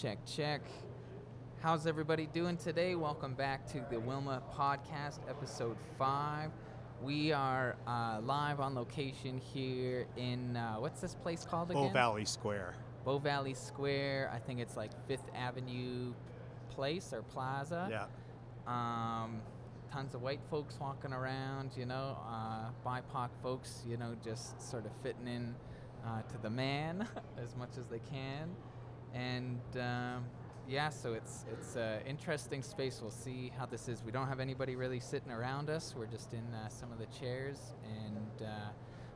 Check, check. How's everybody doing today? Welcome back to the Wilma Podcast, episode five. We are uh, live on location here in uh, what's this place called again? Bow Valley Square. Bow Valley Square. I think it's like Fifth Avenue Place or Plaza. Yeah. Um, tons of white folks walking around, you know, uh, BIPOC folks, you know, just sort of fitting in uh, to the man as much as they can. And um, yeah, so it's it's an interesting space. We'll see how this is. We don't have anybody really sitting around us. We're just in uh, some of the chairs, and uh,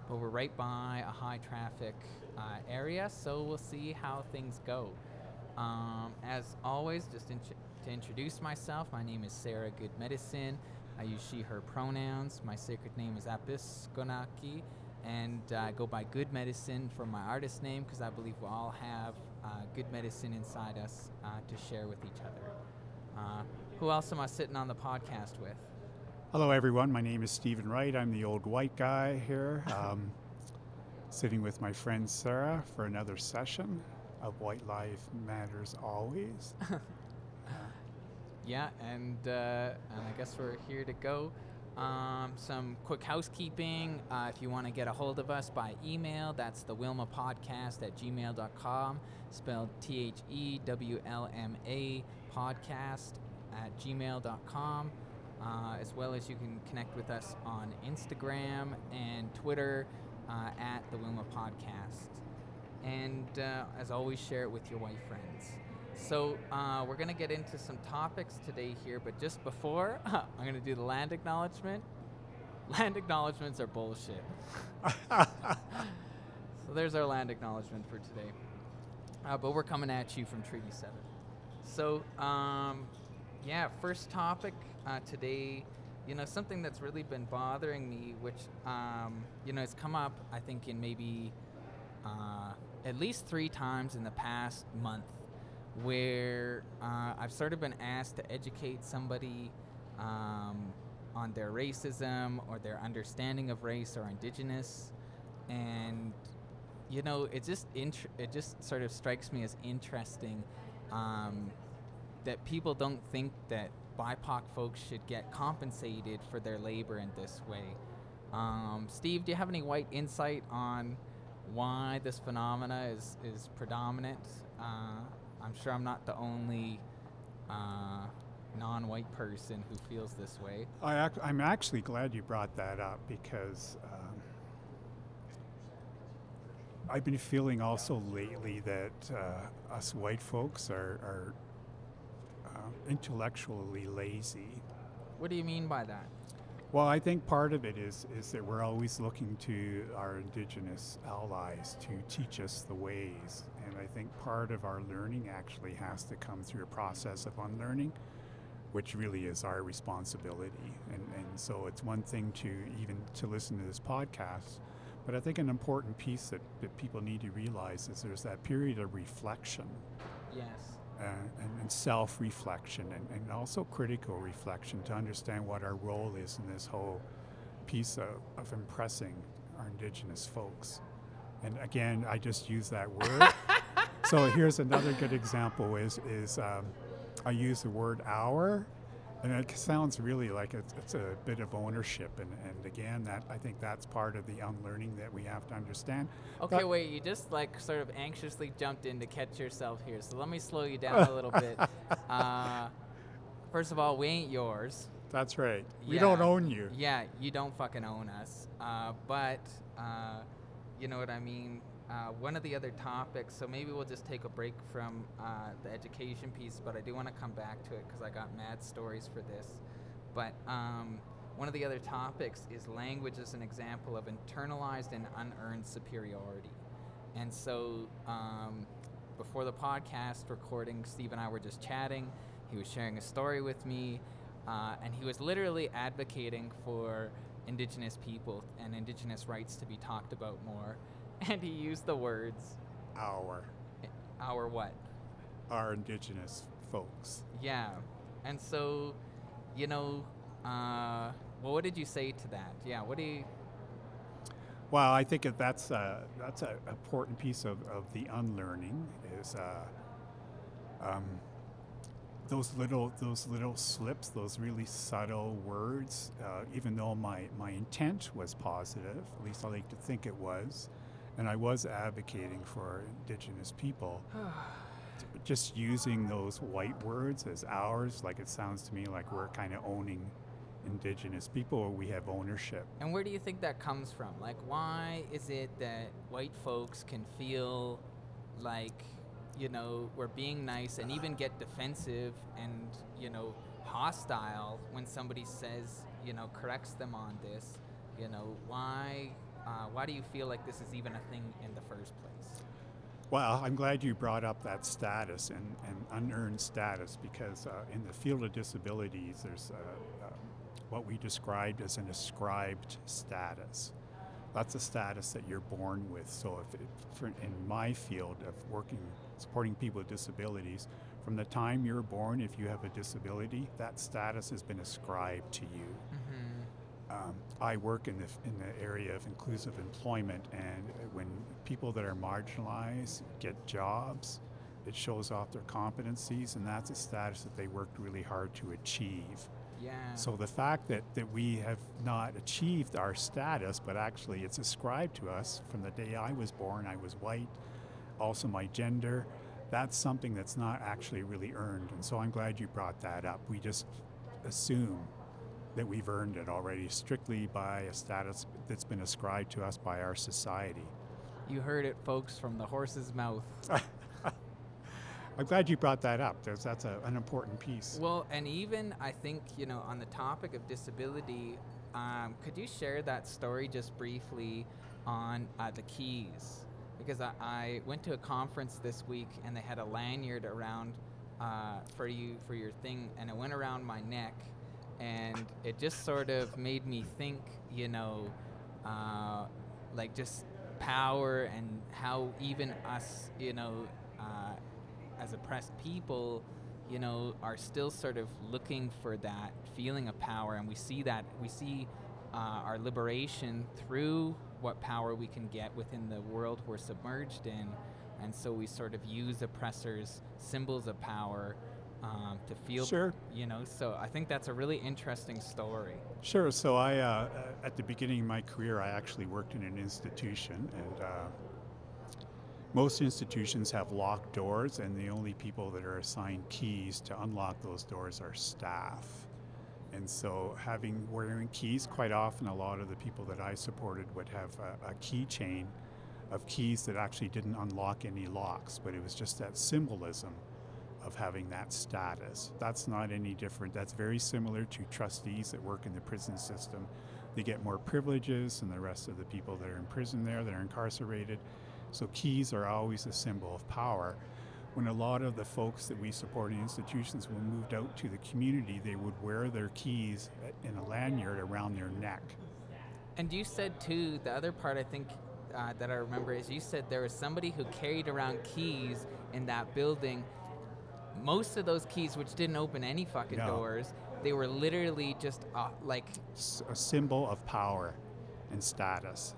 but we're right by a high traffic uh, area, so we'll see how things go. Um, as always, just in to introduce myself, my name is Sarah Good Medicine. I use she, her pronouns. My sacred name is Apis Gonaki, and uh, I go by Good Medicine for my artist name because I believe we all have uh, good medicine inside us uh, to share with each other. Uh, who else am I sitting on the podcast with? Hello, everyone. My name is Stephen Wright. I'm the old white guy here, um, sitting with my friend Sarah for another session of White Life Matters Always. Yeah, and uh, and I guess we're here to go. Um, some quick housekeeping. Uh, if you want to get a hold of us by email, that's the Wilma Podcast at gmail.com, spelled T H E W L M A podcast at gmail.com. Uh, as well as you can connect with us on Instagram and Twitter uh, at the Wilma Podcast. And uh, as always, share it with your white friends. So uh, we're gonna get into some topics today here, but just before, I'm gonna do the land acknowledgement. Land acknowledgements are bullshit. so there's our land acknowledgement for today. Uh, but we're coming at you from Treaty 7. So, um, yeah, first topic uh, today, you know, something that's really been bothering me, which, um, you know, has come up, I think, in maybe uh, at least three times in the past month where uh, I've sort of been asked to educate somebody um, on their racism or their understanding of race or indigenous, and you know, it just it just sort of strikes me as interesting um, that people don't think that BIPOC folks should get compensated for their labor in this way. Um, Steve, do you have any white insight on why this phenomena is is predominant? Uh, I'm sure I'm not the only uh, non-white person who feels this way. I ac- I'm actually glad you brought that up because um, I've been feeling also lately that uh, us white folks are, are uh, intellectually lazy. What do you mean by that? Well, I think part of it is is that we're always looking to our indigenous allies to teach us the ways, I think part of our learning actually has to come through a process of unlearning, which really is our responsibility. And and so it's one thing to even to listen to this podcast, but I think an important piece that, that people need to realize is there's that period of reflection Yes. uh, and, and self reflection and, and also critical reflection to understand what our role is in this whole piece of, of impressing our indigenous folks. And again, I just use that word. so here's another good example is, is um, I use the word our. And it sounds really like it's, it's a bit of ownership, and, and again, that I think that's part of the unlearning that we have to understand. Okay, That- wait. You just like sort of anxiously jumped in to catch yourself here. So let me slow you down a little bit. Uh, first of all, we ain't yours. That's right. We don't own you. Yeah, you don't fucking own us. Uh, but uh, you know what I mean. Uh, one of the other topics, so maybe we'll just take a break from uh, the education piece, but I do want to come back to it because I got mad stories for this. But um, one of the other topics is language as an example of internalized and unearned superiority. And so um, before the podcast recording, Steve and I were just chatting. He was sharing a story with me, uh, and he was literally advocating for Indigenous people and Indigenous rights to be talked about more. And he used the words, Our. our what? our indigenous folks. Yeah. And so, you know, uh, well, what did you say to that? Yeah, what do you. Well, I think that that's uh, that's an important piece of, of the unlearning is uh, Um, those little those little slips, those really subtle words, uh, even though my, my intent was positive, at least I like to think it was, and I was advocating for Indigenous people, just using those white words as ours, like it sounds to me like we're kind of owning Indigenous people or we have ownership. And where do you think that comes from? Like, why is it that white folks can feel like you know, we're being nice and even get defensive and, you know, hostile when somebody says, you know, corrects them on this. You know, why, uh, why do you feel like this is even a thing in the first place? Well, I'm glad you brought up that status and, and unearned status because uh, in the field of disabilities, there's uh, um, what we described as an ascribed status. That's a status that you're born with. So, if it, in my field of working supporting people with disabilities. From the time you're born, if you have a disability, that status has been ascribed to you. Um, I work in the, in the area of inclusive employment, and when people that are marginalized get jobs, it shows off their competencies, and that's a status that they worked really hard to achieve. Yeah. So the fact that, that we have not achieved our status, but actually it's ascribed to us from the day I was born, I was white, also my gender, that's something that's not actually really earned. And so I'm glad you brought that up. We just assume that we've earned it already strictly by a status that's been ascribed to us by our society. You heard it, folks, from the horse's mouth. I'm glad you brought that up. There's, that's a, an important piece. Well, and even I think, you know, on the topic of disability, um, could you share that story just briefly on uh, the keys? because I, I, went to a conference this week and they had a lanyard around uh, for you for your thing, and it went around my neck, and it just sort of made me think, you know, uh, like just power and how even us, you know, uh, as oppressed people, you know, are still sort of looking for that feeling of power, and we see that we see uh, our liberation through what power we can get within the world we're submerged in. And so we sort of use oppressors' symbols of power um, to feel, sure. you know. So I think that's a really interesting story. Sure. So I, uh, at the beginning of my career, I actually worked in an institution, and uh, most institutions have locked doors, and the only people that are assigned keys to unlock those doors are staff. And so, having wearing keys, quite often, a lot of the people that I supported would have a, a keychain of keys that actually didn't unlock any locks, but it was just that symbolism of having that status. That's not any different. That's very similar to trustees that work in the prison system. They get more privileges than the rest of the people that are in prison there, that are incarcerated. So, keys are always a symbol of power when a lot of the folks that we support in institutions when moved out to the community, they would wear their keys in a lanyard around their neck. And you said too, the other part I think uh, that I remember is you said there was somebody who carried around keys in that building. Most of those keys, which didn't open any fucking no. doors, they were literally just uh, like a symbol of power and status.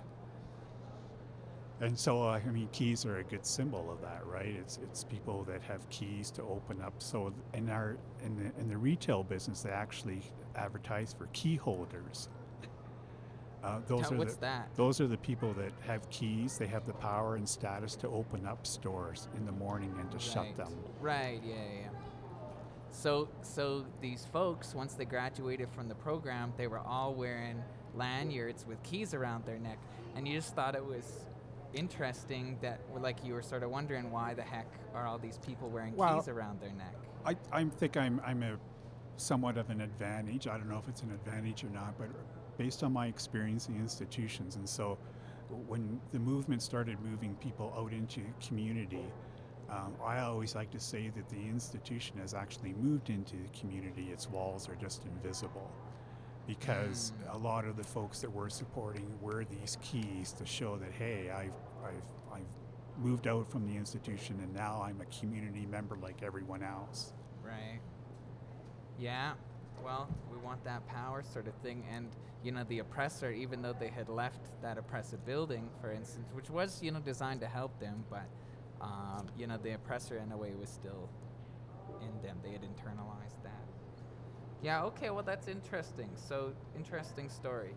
And so, uh, I mean, keys are a good symbol of that, right? It's it's people that have keys to open up. So in our in the in the retail business, they actually advertise for key holders. Uh, those Tell, are what's the, that? Those are the people that have keys. They have the power and status to open up stores in the morning and to right. shut them. Right. Yeah. Yeah. So so these folks, once they graduated from the program, they were all wearing lanyards with keys around their neck, and you just thought it was interesting that, like, you were sort of wondering why the heck are all these people wearing well, keys around their neck? I, I think I'm, I'm a somewhat of an advantage. I don't know if it's an advantage or not, but based on my experience in institutions, and so when the movement started moving people out into community, um, I always like to say that the institution has actually moved into the community. Its walls are just invisible because mm. a lot of the folks that we're supporting were these keys to show that hey I've, I've, I've moved out from the institution and now I'm a community member like everyone else. Right. Yeah. Well, we want that power sort of thing. And, you know, the oppressor, even though they had left that oppressive building, for instance, which was, you know, designed to help them, but, um, you know, the oppressor in a way was still in them. They had internalized that. Yeah. Okay. Well, that's interesting. So interesting story.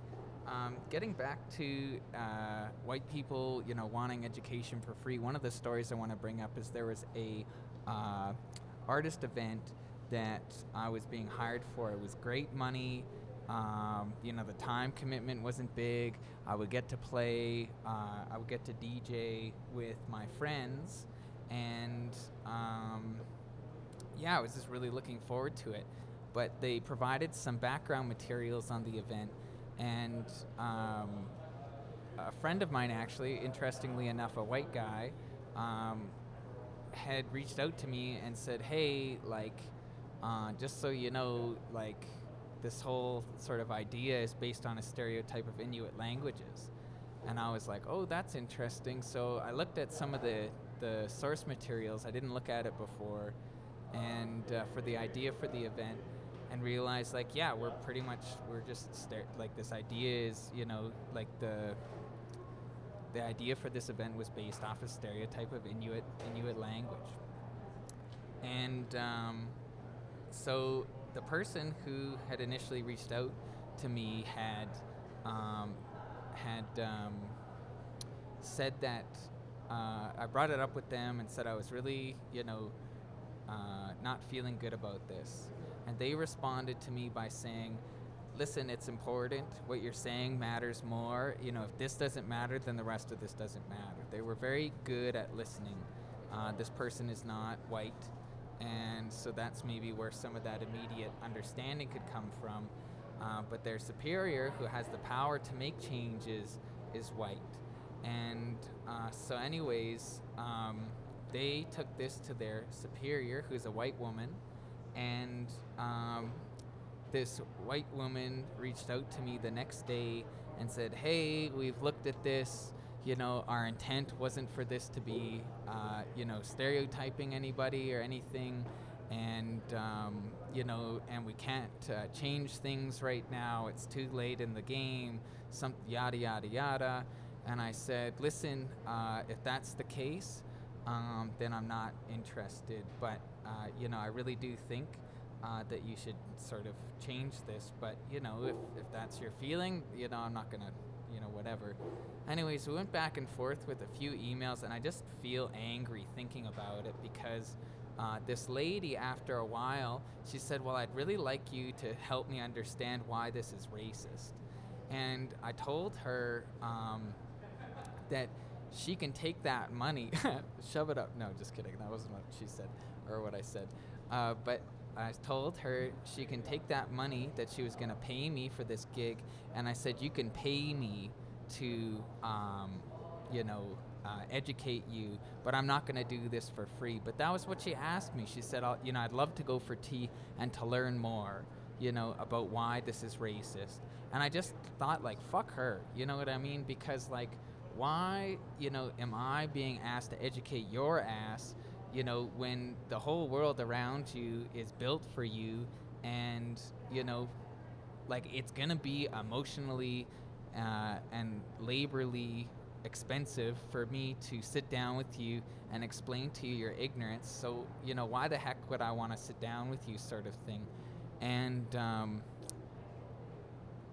Um, getting back to uh, white people, you know, wanting education for free. One of the stories I want to bring up is there was a uh, artist event that I was being hired for. It was great money. Um, you know, the time commitment wasn't big. I would get to play. Uh, I would get to DJ with my friends, and um, yeah, I was just really looking forward to it. But they provided some background materials on the event, and um, a friend of mine, actually, interestingly enough, a white guy, um, had reached out to me and said, "Hey, like, uh, just so you know, like." this whole sort of idea is based on a stereotype of Inuit languages. And I was like, oh, that's interesting. So I looked at some of the, the source materials. I didn't look at it before. And uh, for the idea for the event, and realized like, yeah, we're pretty much, we're just, like, this idea is, you know, like the, the idea for this event was based off a stereotype of Inuit, Inuit language. And um, so the person who had initially reached out to me had um, had um, said that uh, I brought it up with them and said I was really, you know, uh, not feeling good about this. And they responded to me by saying, listen, it's important. What you're saying matters more. You know, if this doesn't matter, then the rest of this doesn't matter. They were very good at listening. Uh, this person is not white and so that's maybe where some of that immediate understanding could come from. Uh, but their superior, who has the power to make changes, is white. And uh, so, anyways, um, they took this to their superior, who's a white woman, and um, this white woman reached out to me the next day and said, Hey, we've looked at this you know, our intent wasn't for this to be, uh, you know, stereotyping anybody or anything. And, um, you know, and we can't uh, change things right now. It's too late in the game, some yada, yada, yada. And I said, listen, uh, if that's the case, um, then I'm not interested. But, uh, you know, I really do think uh, that you should sort of change this. But, you know, if, if that's your feeling, you know, I'm not know, whatever. Anyways, we went back and forth with a few emails, and I just feel angry thinking about it because uh, this lady, after a while, she said, Well, I'd really like you to help me understand why this is racist. And I told her um, that she can take that money, shove it up. No, just kidding. That wasn't what she said or what I said. Uh, but I told her she can take that money that she was going to pay me for this gig, and I said, You can pay me to, um, you know, uh, educate you, but I'm not going to do this for free. But that was what she asked me. She said, You know, I'd love to go for tea and to learn more, you know, about why this is racist. And I just thought, like, fuck her. You know what I mean? Because, like, why, you know, am I being asked to educate your ass? you know, when the whole world around you is built for you and, you know, like it's going to be emotionally uh, and laborly expensive for me to sit down with you and explain to you your ignorance. So, you know, why the heck would I want to sit down with you, sort of thing. And, um,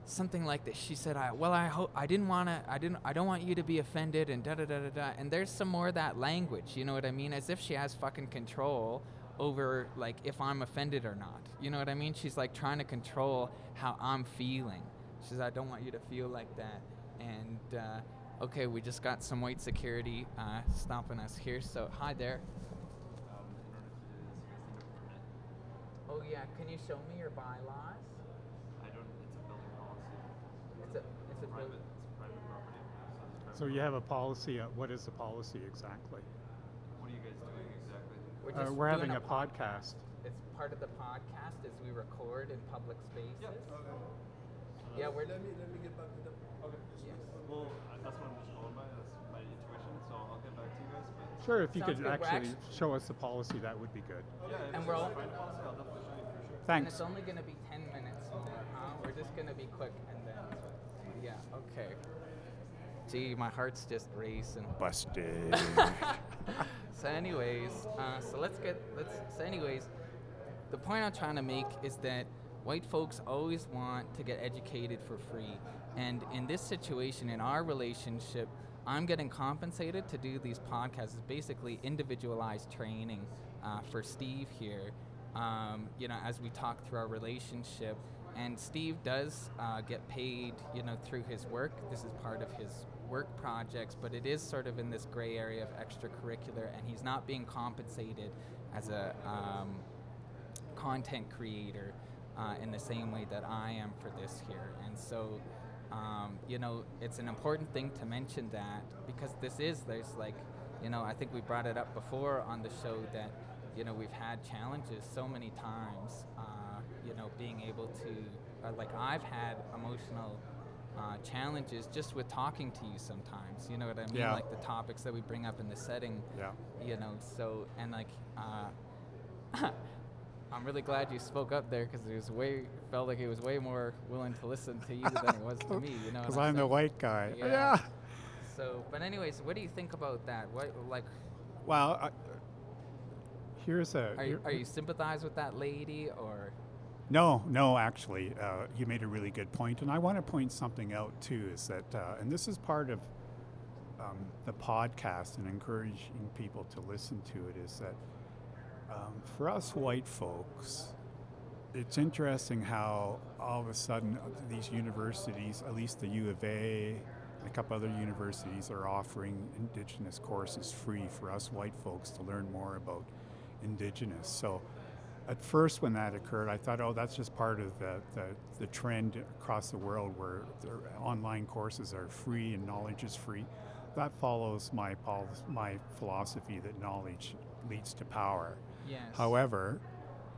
something like this. She said, "I well, I hope I didn't want to. I didn't. I don't want you to be offended." And da da da da da. And there's some more of that language. You know what I mean? As if she has fucking control over like if I'm offended or not. You know what I mean? She's like trying to control how I'm feeling. She says, "I don't want you to feel like that." And uh, okay, we just got some white security uh, stopping us here. So hi there. Um, oh yeah, can you show me your bylaws? I don't, it's a building policy. It's a, it's a private, it's a private property. So, so you have a policy. Uh, what is the policy exactly? What are you guys doing exactly? We're, uh, we're having a, a podcast. It's part of the podcast as we record in public spaces. Yeah. Okay. Yeah, we're. Let me let me get back to them. Okay. Yes. Well, that's what I'm just going by. That's my intuition. So I'll get back to you guys. But sure, if you could actually, actually, show us the policy, that would be good. Okay. Yeah, and we're all. Policy, I'll definitely show you for sure. Thanks. And it's only going to be 10 minutes more, huh? We're just going to be quick and then. Yeah, okay. Gee, my heart's just racing. Busted. so, anyways, uh, so let's get let's. So, anyways, the point I'm trying to make is that white folks always want to get educated for free. And in this situation, in our relationship, I'm getting compensated to do these podcasts. It's basically individualized training uh, for Steve here. Um, you know, as we talk through our relationship, and Steve does uh, get paid, you know, through his work. This is part of his work projects, but it is sort of in this gray area of extracurricular, and he's not being compensated as a um, content creator uh, in the same way that I am for this here. And so, um, you know, it's an important thing to mention that because this is, there's like, you know, I think we brought it up before on the show that, you know, we've had challenges so many times, uh, you know, being able to, uh, like, I've had emotional. Uh, challenges just with talking to you sometimes you know what i mean Yeah. like the topics that we bring up in the setting Yeah. you know so and like uh, i'm really glad you spoke up there because it was way felt like he was way more willing to listen to you than it was to me you know Because I'm the white guy. Yeah. yeah. so but anyways what do you think about that what like Well, I, here's a. are you, are you sympathize with that lady or No, no, actually, uh, you made a really good point, and I want to point something out too. Is that, uh, and this is part of um, the podcast and encouraging people to listen to it. Is that um, for us white folks, it's interesting how all of a sudden uh, these universities, at least the U of A, and a couple other universities, are offering Indigenous courses free for us white folks to learn more about Indigenous. So at first when that occurred, I thought, oh, that's just part of the, the, the trend across the world where online courses are free and knowledge is free. That follows my, my philosophy that knowledge leads to power. Yes. However,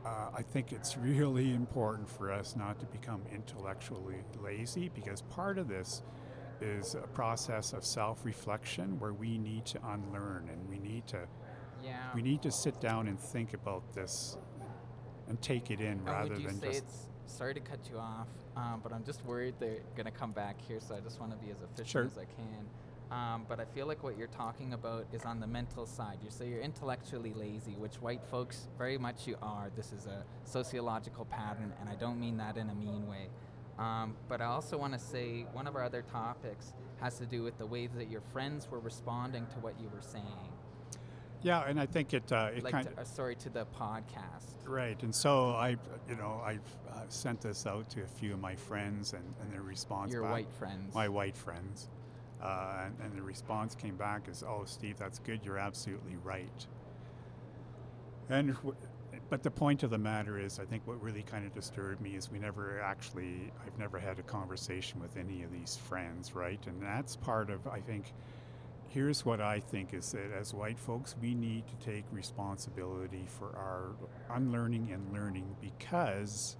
uh, I think it's really important for us not to become intellectually lazy because part of this is a process of self reflection where we need to unlearn and we need to yeah. we need to sit down and think about this and take it in And rather than say just it's sorry to cut you off um, but i'm just worried they're going to come back here so i just want to be as efficient Sure. as i can um, but i feel like what you're talking about is on the mental side. You say you're intellectually lazy which white folks very much you are. This is a sociological pattern and i don't mean that in a mean way. Um, but i also want to say one of our other topics has to do with the way that your friends were responding to what you were saying. Yeah and i think it uh, it like kind to, uh, sorry to the podcast. Right and so i you know i've uh, sent this out to a few of my friends and, and their response your white friends. My white friends uh, and, and the response came back is oh steve that's good. You're absolutely right. And but the point of the matter is i think what really kind of disturbed me is we never actually i've never had a conversation with any of these friends right? And that's part of i think here's what i think is that as white folks we need to take responsibility for our unlearning and learning because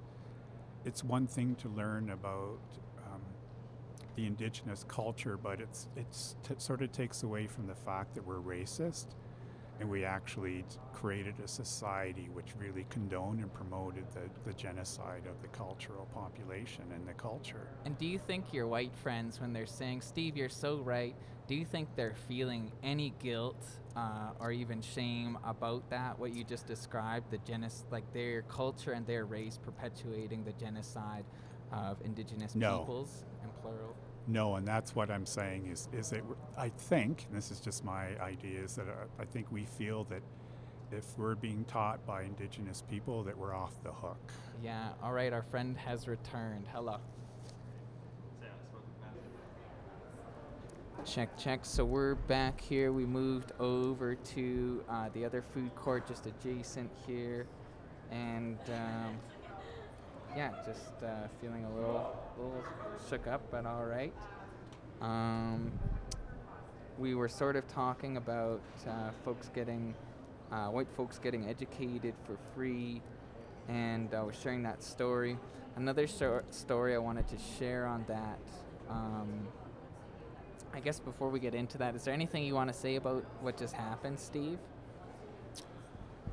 it's one thing to learn about the indigenous culture, but it's it's t- sort of takes away from the fact that we're racist, and we actually created a society which really condoned and promoted the, the genocide of the cultural population and the culture. And do you think your white friends, when they're saying, Steve, you're so right, do you think they're feeling any guilt uh, or even shame about that, what you just described, the genos- like their culture and their race perpetuating the genocide of indigenous No. peoples, and plural? No, and that's what I'm saying is is that I think and this is just my idea is that uh, I think we feel that if we're being taught by indigenous people that we're off the hook. Yeah, all right, our friend has returned. Hello. Check, check. So we're back here. We moved over to uh, the other food court just adjacent here. And um, yeah, just uh, feeling a little, little shook up, but all right. Um, we were sort of talking about uh, folks getting, uh, white folks getting educated for free, and I was sharing that story. Another stor- story I wanted to share on that. Um, I guess before we get into that, is there anything you want to say about what just happened, Steve?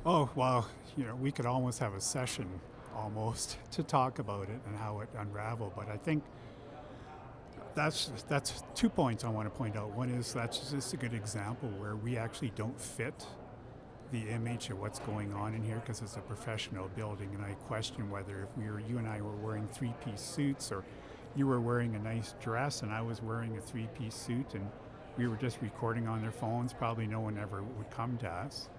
Oh, well, you know, we could almost have a session almost to talk about it and how it unraveled, but I think that's that's two points I want to point out. One is that's just a good example where we actually don't fit the image of what's going on in here because it's a professional building, and I question whether if we were you and I were wearing three-piece suits or you were wearing a nice dress and I was wearing a three-piece suit and we were just recording on their phones, probably no one ever would come to us.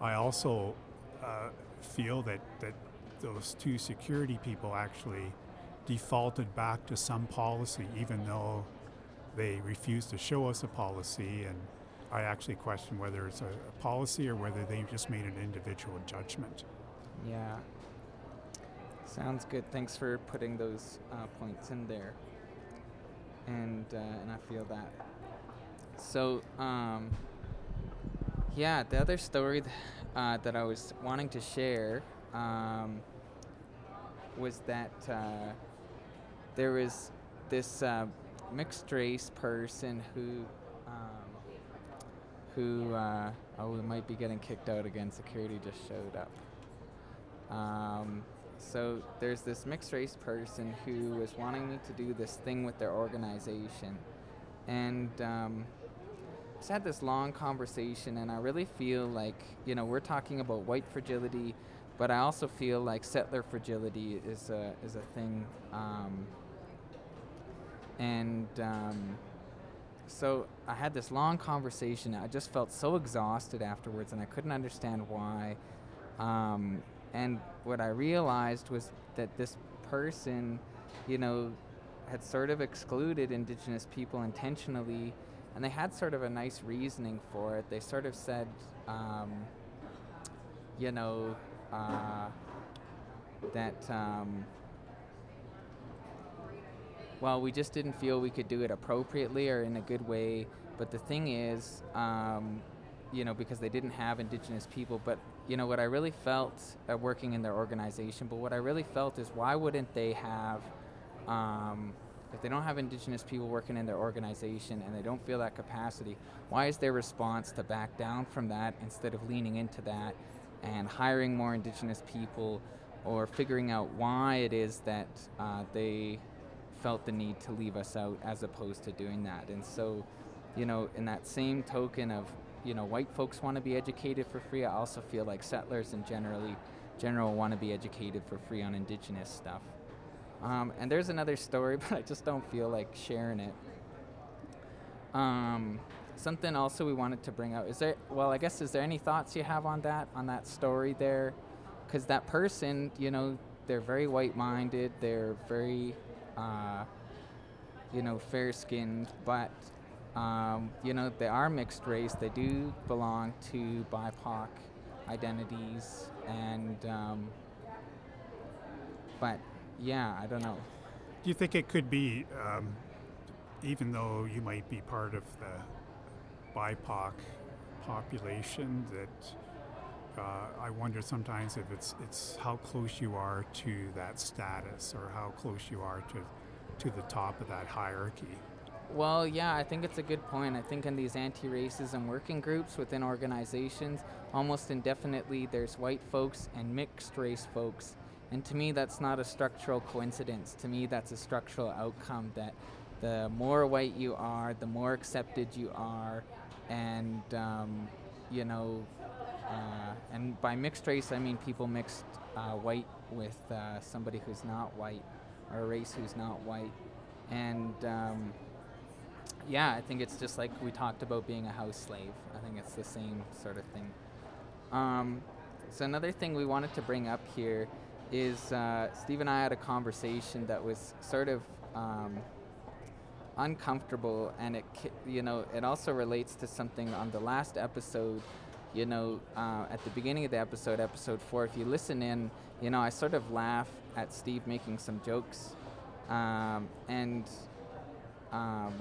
I also uh, feel that, that those two security people actually defaulted back to some policy, even though they refused to show us a policy. And I actually question whether it's a, a policy or whether they just made an individual judgment. Yeah. Sounds good. Thanks for putting those uh, points in there. And uh, and I feel that. So um, yeah, the other story th- uh, that I was wanting to share um, was that uh, there was this uh, mixed race person who um, who uh, oh we might be getting kicked out again. Security just showed up. Um, so there's this mixed race person who was wanting me to do this thing with their organization, and um, just had this long conversation, and I really feel like you know we're talking about white fragility, but I also feel like settler fragility is a is a thing, um, and um, so I had this long conversation. I just felt so exhausted afterwards, and I couldn't understand why. Um, and what I realized was that this person, you know, had sort of excluded Indigenous people intentionally, and they had sort of a nice reasoning for it. They sort of said, um, you know, uh, that. Um, well, we just didn't feel we could do it appropriately or in a good way. But the thing is, um, you know, because they didn't have Indigenous people. But, you know, what I really felt uh, working in their organization, but what I really felt is why wouldn't they have, um, if they don't have Indigenous people working in their organization and they don't feel that capacity, why is their response to back down from that instead of leaning into that and hiring more Indigenous people or figuring out why it is that uh, they felt the need to leave us out as opposed to doing that. And so, you know, in that same token of, you know, white folks want to be educated for free, I also feel like settlers and generally general want to be educated for free on indigenous stuff. Um, and there's another story, but I just don't feel like sharing it. Um, something also we wanted to bring out is there. Well, I guess is there any thoughts you have on that on that story there? Because that person, you know, they're very white-minded. They're very uh, you know, fair skinned, but, um, you know, they are mixed race. They do belong to BIPOC identities. And, um, but yeah, I don't know. Do you think it could be, um, even though you might be part of the BIPOC population, that uh, I wonder sometimes if it's it's how close you are to that status or how close you are to to the top of that hierarchy. Well, yeah, I think it's a good point. I think in these anti racism working groups within organizations, almost indefinitely there's white folks and mixed race folks. And to me, that's not a structural coincidence. To me, that's a structural outcome that the more white you are, the more accepted you are. And, um, you know, uh, and by mixed race, I mean people mixed uh, white with uh, somebody who's not white or a race who's not white. And um, yeah, I think it's just like we talked about being a house slave. I think it's the same sort of thing. Um, so another thing we wanted to bring up here is uh, Steve and I had a conversation that was sort of um, uncomfortable, and it you know it also relates to something on the last episode. You know, uh, at the beginning of the episode, episode four, if you listen in, you know, I sort of laugh at Steve making some jokes, um, and um,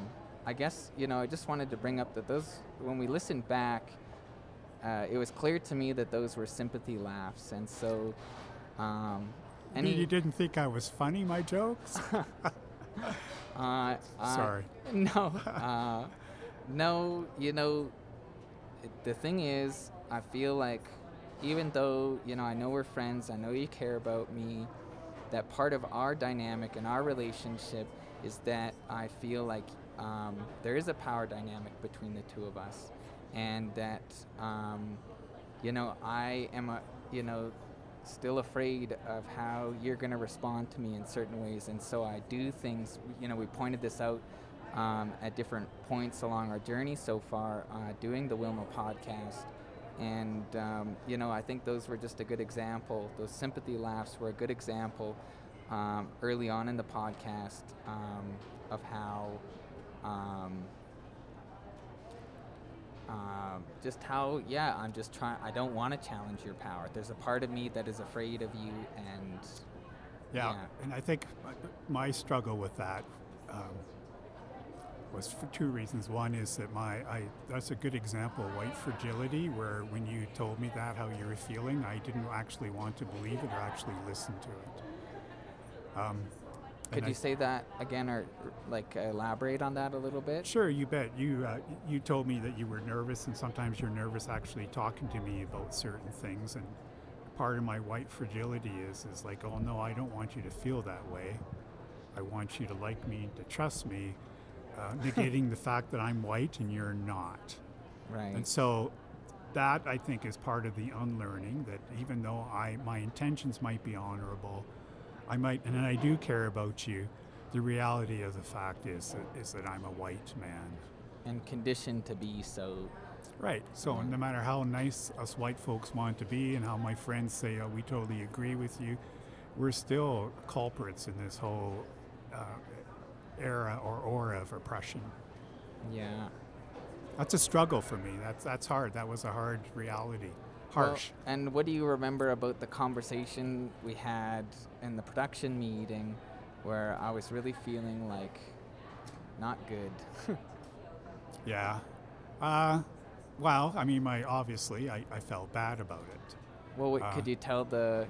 I guess you know I just wanted to bring up that those when we listened back, uh, it was clear to me that those were sympathy laughs, and so. Um, mean you didn't think I was funny, my jokes? Uh, uh, Sorry. No, uh, no. You know, the thing is, I feel like even though you know I know we're friends, I know you care about me. That part of our dynamic and our relationship is that I feel like um, there is a power dynamic between the two of us, and that um, you know, I am a, you know, still afraid of how you're going to respond to me in certain ways, and so I do things. You know, we pointed this out um, at different points along our journey so far, uh, doing the Wilma podcast. And, um, you know, I think those were just a good example. Those sympathy laughs were a good example um, early on in the podcast um, of how um, just how yeah i'm just trying i don't want to challenge your power there's a part of me that is afraid of you and Yeah, Yeah. and I think my- my struggle with that um, was for two reasons. One is that my I that's a good example of white fragility, where when you told me that how you were feeling, I didn't actually want to believe it or actually listen to it. Um, could and you I- say that again or like elaborate on that a little bit Sure, you bet. You uh, you told me that you were nervous, and sometimes you're nervous actually talking to me about certain things. And part of my white fragility is is like, oh no, I don't want you to feel that way. I want you to like me, to trust me, uh, negating the fact that I'm white and you're not. right And so that I think is part of the unlearning that even though I my intentions might be honorable, I might and I do care about you. The reality of the fact is that, is that I'm a white man. and conditioned to be so Right. So no matter how nice us white folks want to be and how my friends say, oh, we totally agree with you, we're still culprits in this whole uh, era or aura of oppression. yeah That's a struggle for me. That's that's hard. That was a hard reality. Well, Harsh. and what do you remember about the conversation we had in the production meeting where I was really feeling like not good? Yeah. Uh, well, I mean, my obviously, I, I felt bad about it. well, what, Uh, could you tell the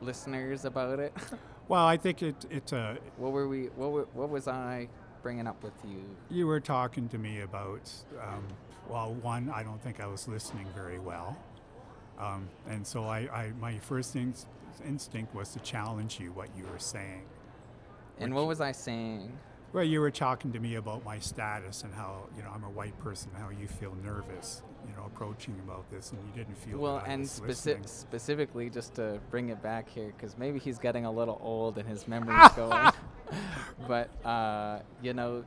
listeners about it? Well, I think it it uh, what were we? What, were, what was I bringing up with you? you were talking to me about. Um, well, one, I don't think I was listening very well, um, and so I, I my first inst- instinct was to challenge you what you were saying. And what was I saying? Well, you were talking to me about my status and how you know I'm a white person, how you feel nervous, you know, approaching about this, and you didn't feel Well, and speci- specifically, just to bring it back here, because maybe he's getting a little old and his memory's going. but uh, you know,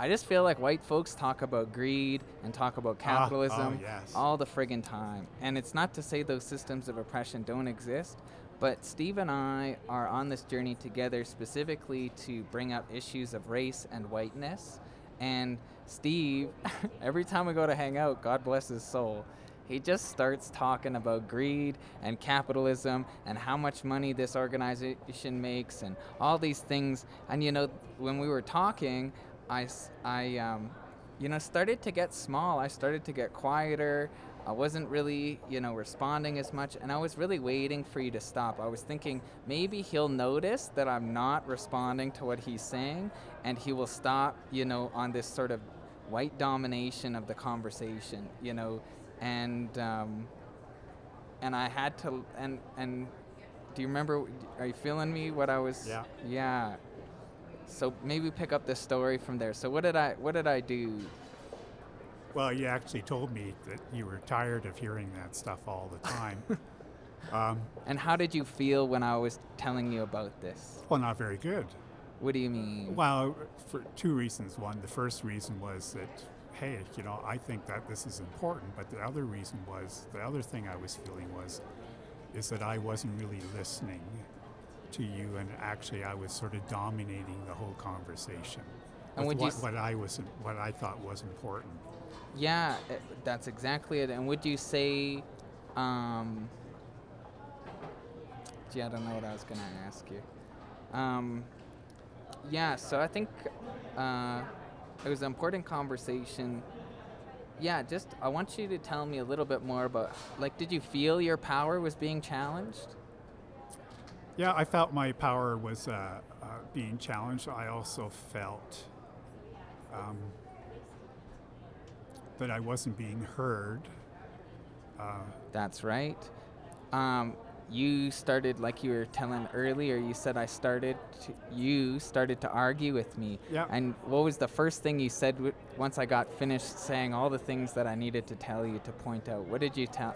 I just feel like white folks talk about greed and talk about Ah, oh, capitalism yes. all the friggin' time. And it's not to say those systems of oppression don't exist, but Steve and I are on this journey together specifically to bring up issues of race and whiteness. And Steve, every time we go to hang out, God bless his soul, he just starts talking about greed and capitalism and how much money this organization makes and all these things. And you know, when we were talking, I, I, um, you know, started to get small. I started to get quieter. I wasn't really, you know, responding as much, and I was really waiting for you to stop. I was thinking maybe he'll notice that I'm not responding to what he's saying, and he will stop, you know, on this sort of white domination of the conversation, you know, and um, and I had to, and and do you remember? Are you feeling me? What I was? Yeah. Yeah. So maybe pick up the story from there. So what did I what did I do? Well, you actually told me that you were tired of hearing that stuff all the time. um, And how did you feel when I was telling you about this? well, not very good. What do you mean? Well, for two reasons. One, the first reason was that, hey, you know, I think that this is important. But the other reason was, the other thing I was feeling was, is that I wasn't really listening to you, and actually I was sort of dominating the whole conversation. And with would you what, s- what I was, what I thought was important. Yeah, uh, that's exactly it. And would you say, um, gee, I don't know what I was gonna ask you. Um, yeah, so I think uh, it was an important conversation. Yeah, just I want you to tell me a little bit more about, like, did you feel your power was being challenged? Yeah, I felt my power was uh, uh, being challenged. I also felt um, that I wasn't being heard. Uh, That's right. Um, you started, like you were telling earlier, you said I started, to, you started to argue with me. Yeah. And what was the first thing you said w- once I got finished saying all the things that I needed to tell you to point out? What did you tell?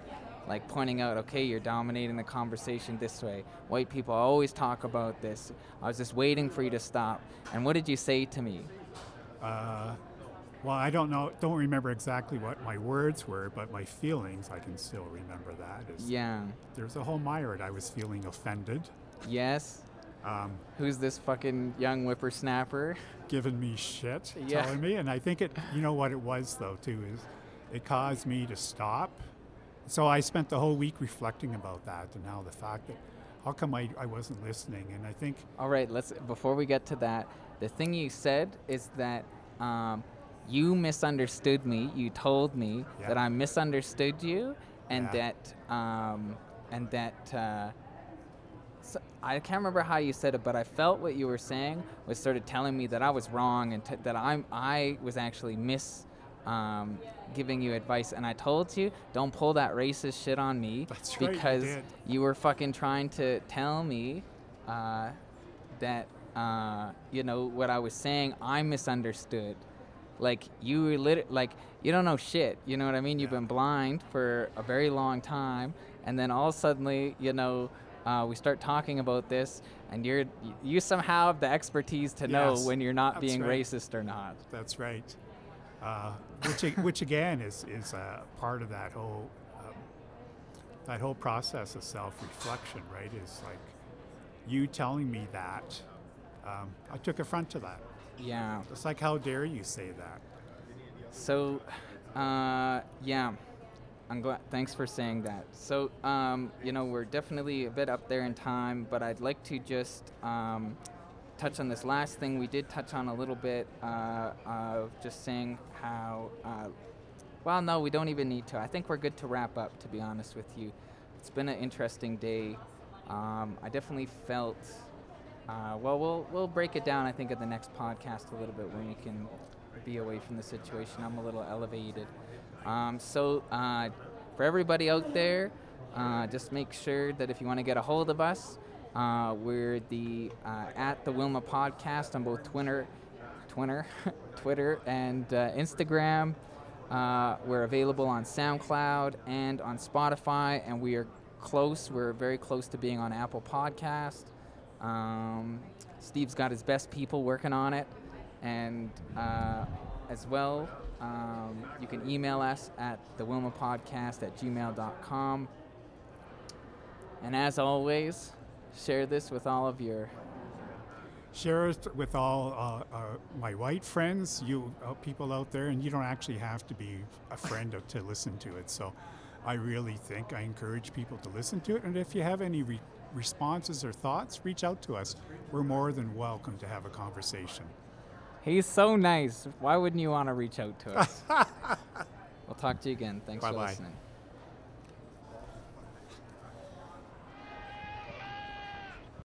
Like pointing out, okay, you're dominating the conversation this way. White people always talk about this. I was just waiting for you to stop. And what did you say to me? Uh, well, I don't know, don't remember exactly what my words were, but my feelings, I can still remember that. Is Yeah. There's a whole myriad. I was feeling offended, Yes. um, Who's this fucking young whippersnapper? giving me shit, Yeah. telling me. And I think it, you know what it was though, too, is it caused me to stop. So I spent the whole week reflecting about that and how the fact that how come I, I wasn't listening. And I think All right, let's before we get to that, the thing you said is that um, you misunderstood me. You told me Yeah. that I misunderstood you, and Yeah. that um, and that uh, so, I can't remember how you said it, but I felt what you were saying was sort of telling me that I was wrong and t- that I'm I was actually miss. Um, giving you advice, and I told you don't pull that racist shit on me That's right, you because you were fucking trying to tell me uh, that uh, you know what I was saying. I misunderstood. Like you were lit- like you don't know shit. You know what I mean? You've been blind for a very long time, and then all suddenly, you know, uh, we start talking about this, and you're you somehow have the expertise to know when you're not being right. racist or not. That's right. Uh, which, which again is is uh, part of that whole um, that whole process of self-reflection, right? Is like you telling me that. Um, I took affront to that. Yeah. It's like, how dare you say that? So, uh, yeah, I'm glad. Thanks for saying that. So, um, you know, we're definitely a bit up there in time, but I'd like to just um, touch on this last thing we did touch on a little bit uh, of just saying how. Uh, well, no, we don't even need to. I think we're good to wrap up. To be honest with you, it's been an interesting day. Um, I definitely felt. Uh, well, we'll we'll break it down. I think at the next podcast a little bit when we can be away from the situation. I'm a little elevated. Um, so uh, for everybody out there, uh, just make sure that if you want to get a hold of us, uh, we're the uh, at the Wilma Podcast on both Twitter, Twitter, Twitter and uh, Instagram. Uh, we're available on SoundCloud and on Spotify, and we are close. We're very close to being on Apple Podcast. Um, Steve's got his best people working on it, and uh, as well, um, you can email us at the Wilma Podcast at gmail.com. And as always, share this with all of your Share it with all uh, uh, my white friends, you uh, people out there, and you don't actually have to be a friend to listen to it. So, I really think I encourage people to listen to it. And if you have any re- responses or thoughts, reach out to us. We're more than welcome to have a conversation. He's so nice. Why wouldn't you want to reach out to us? we'll talk to you again. Thanks for Bye-bye. listening.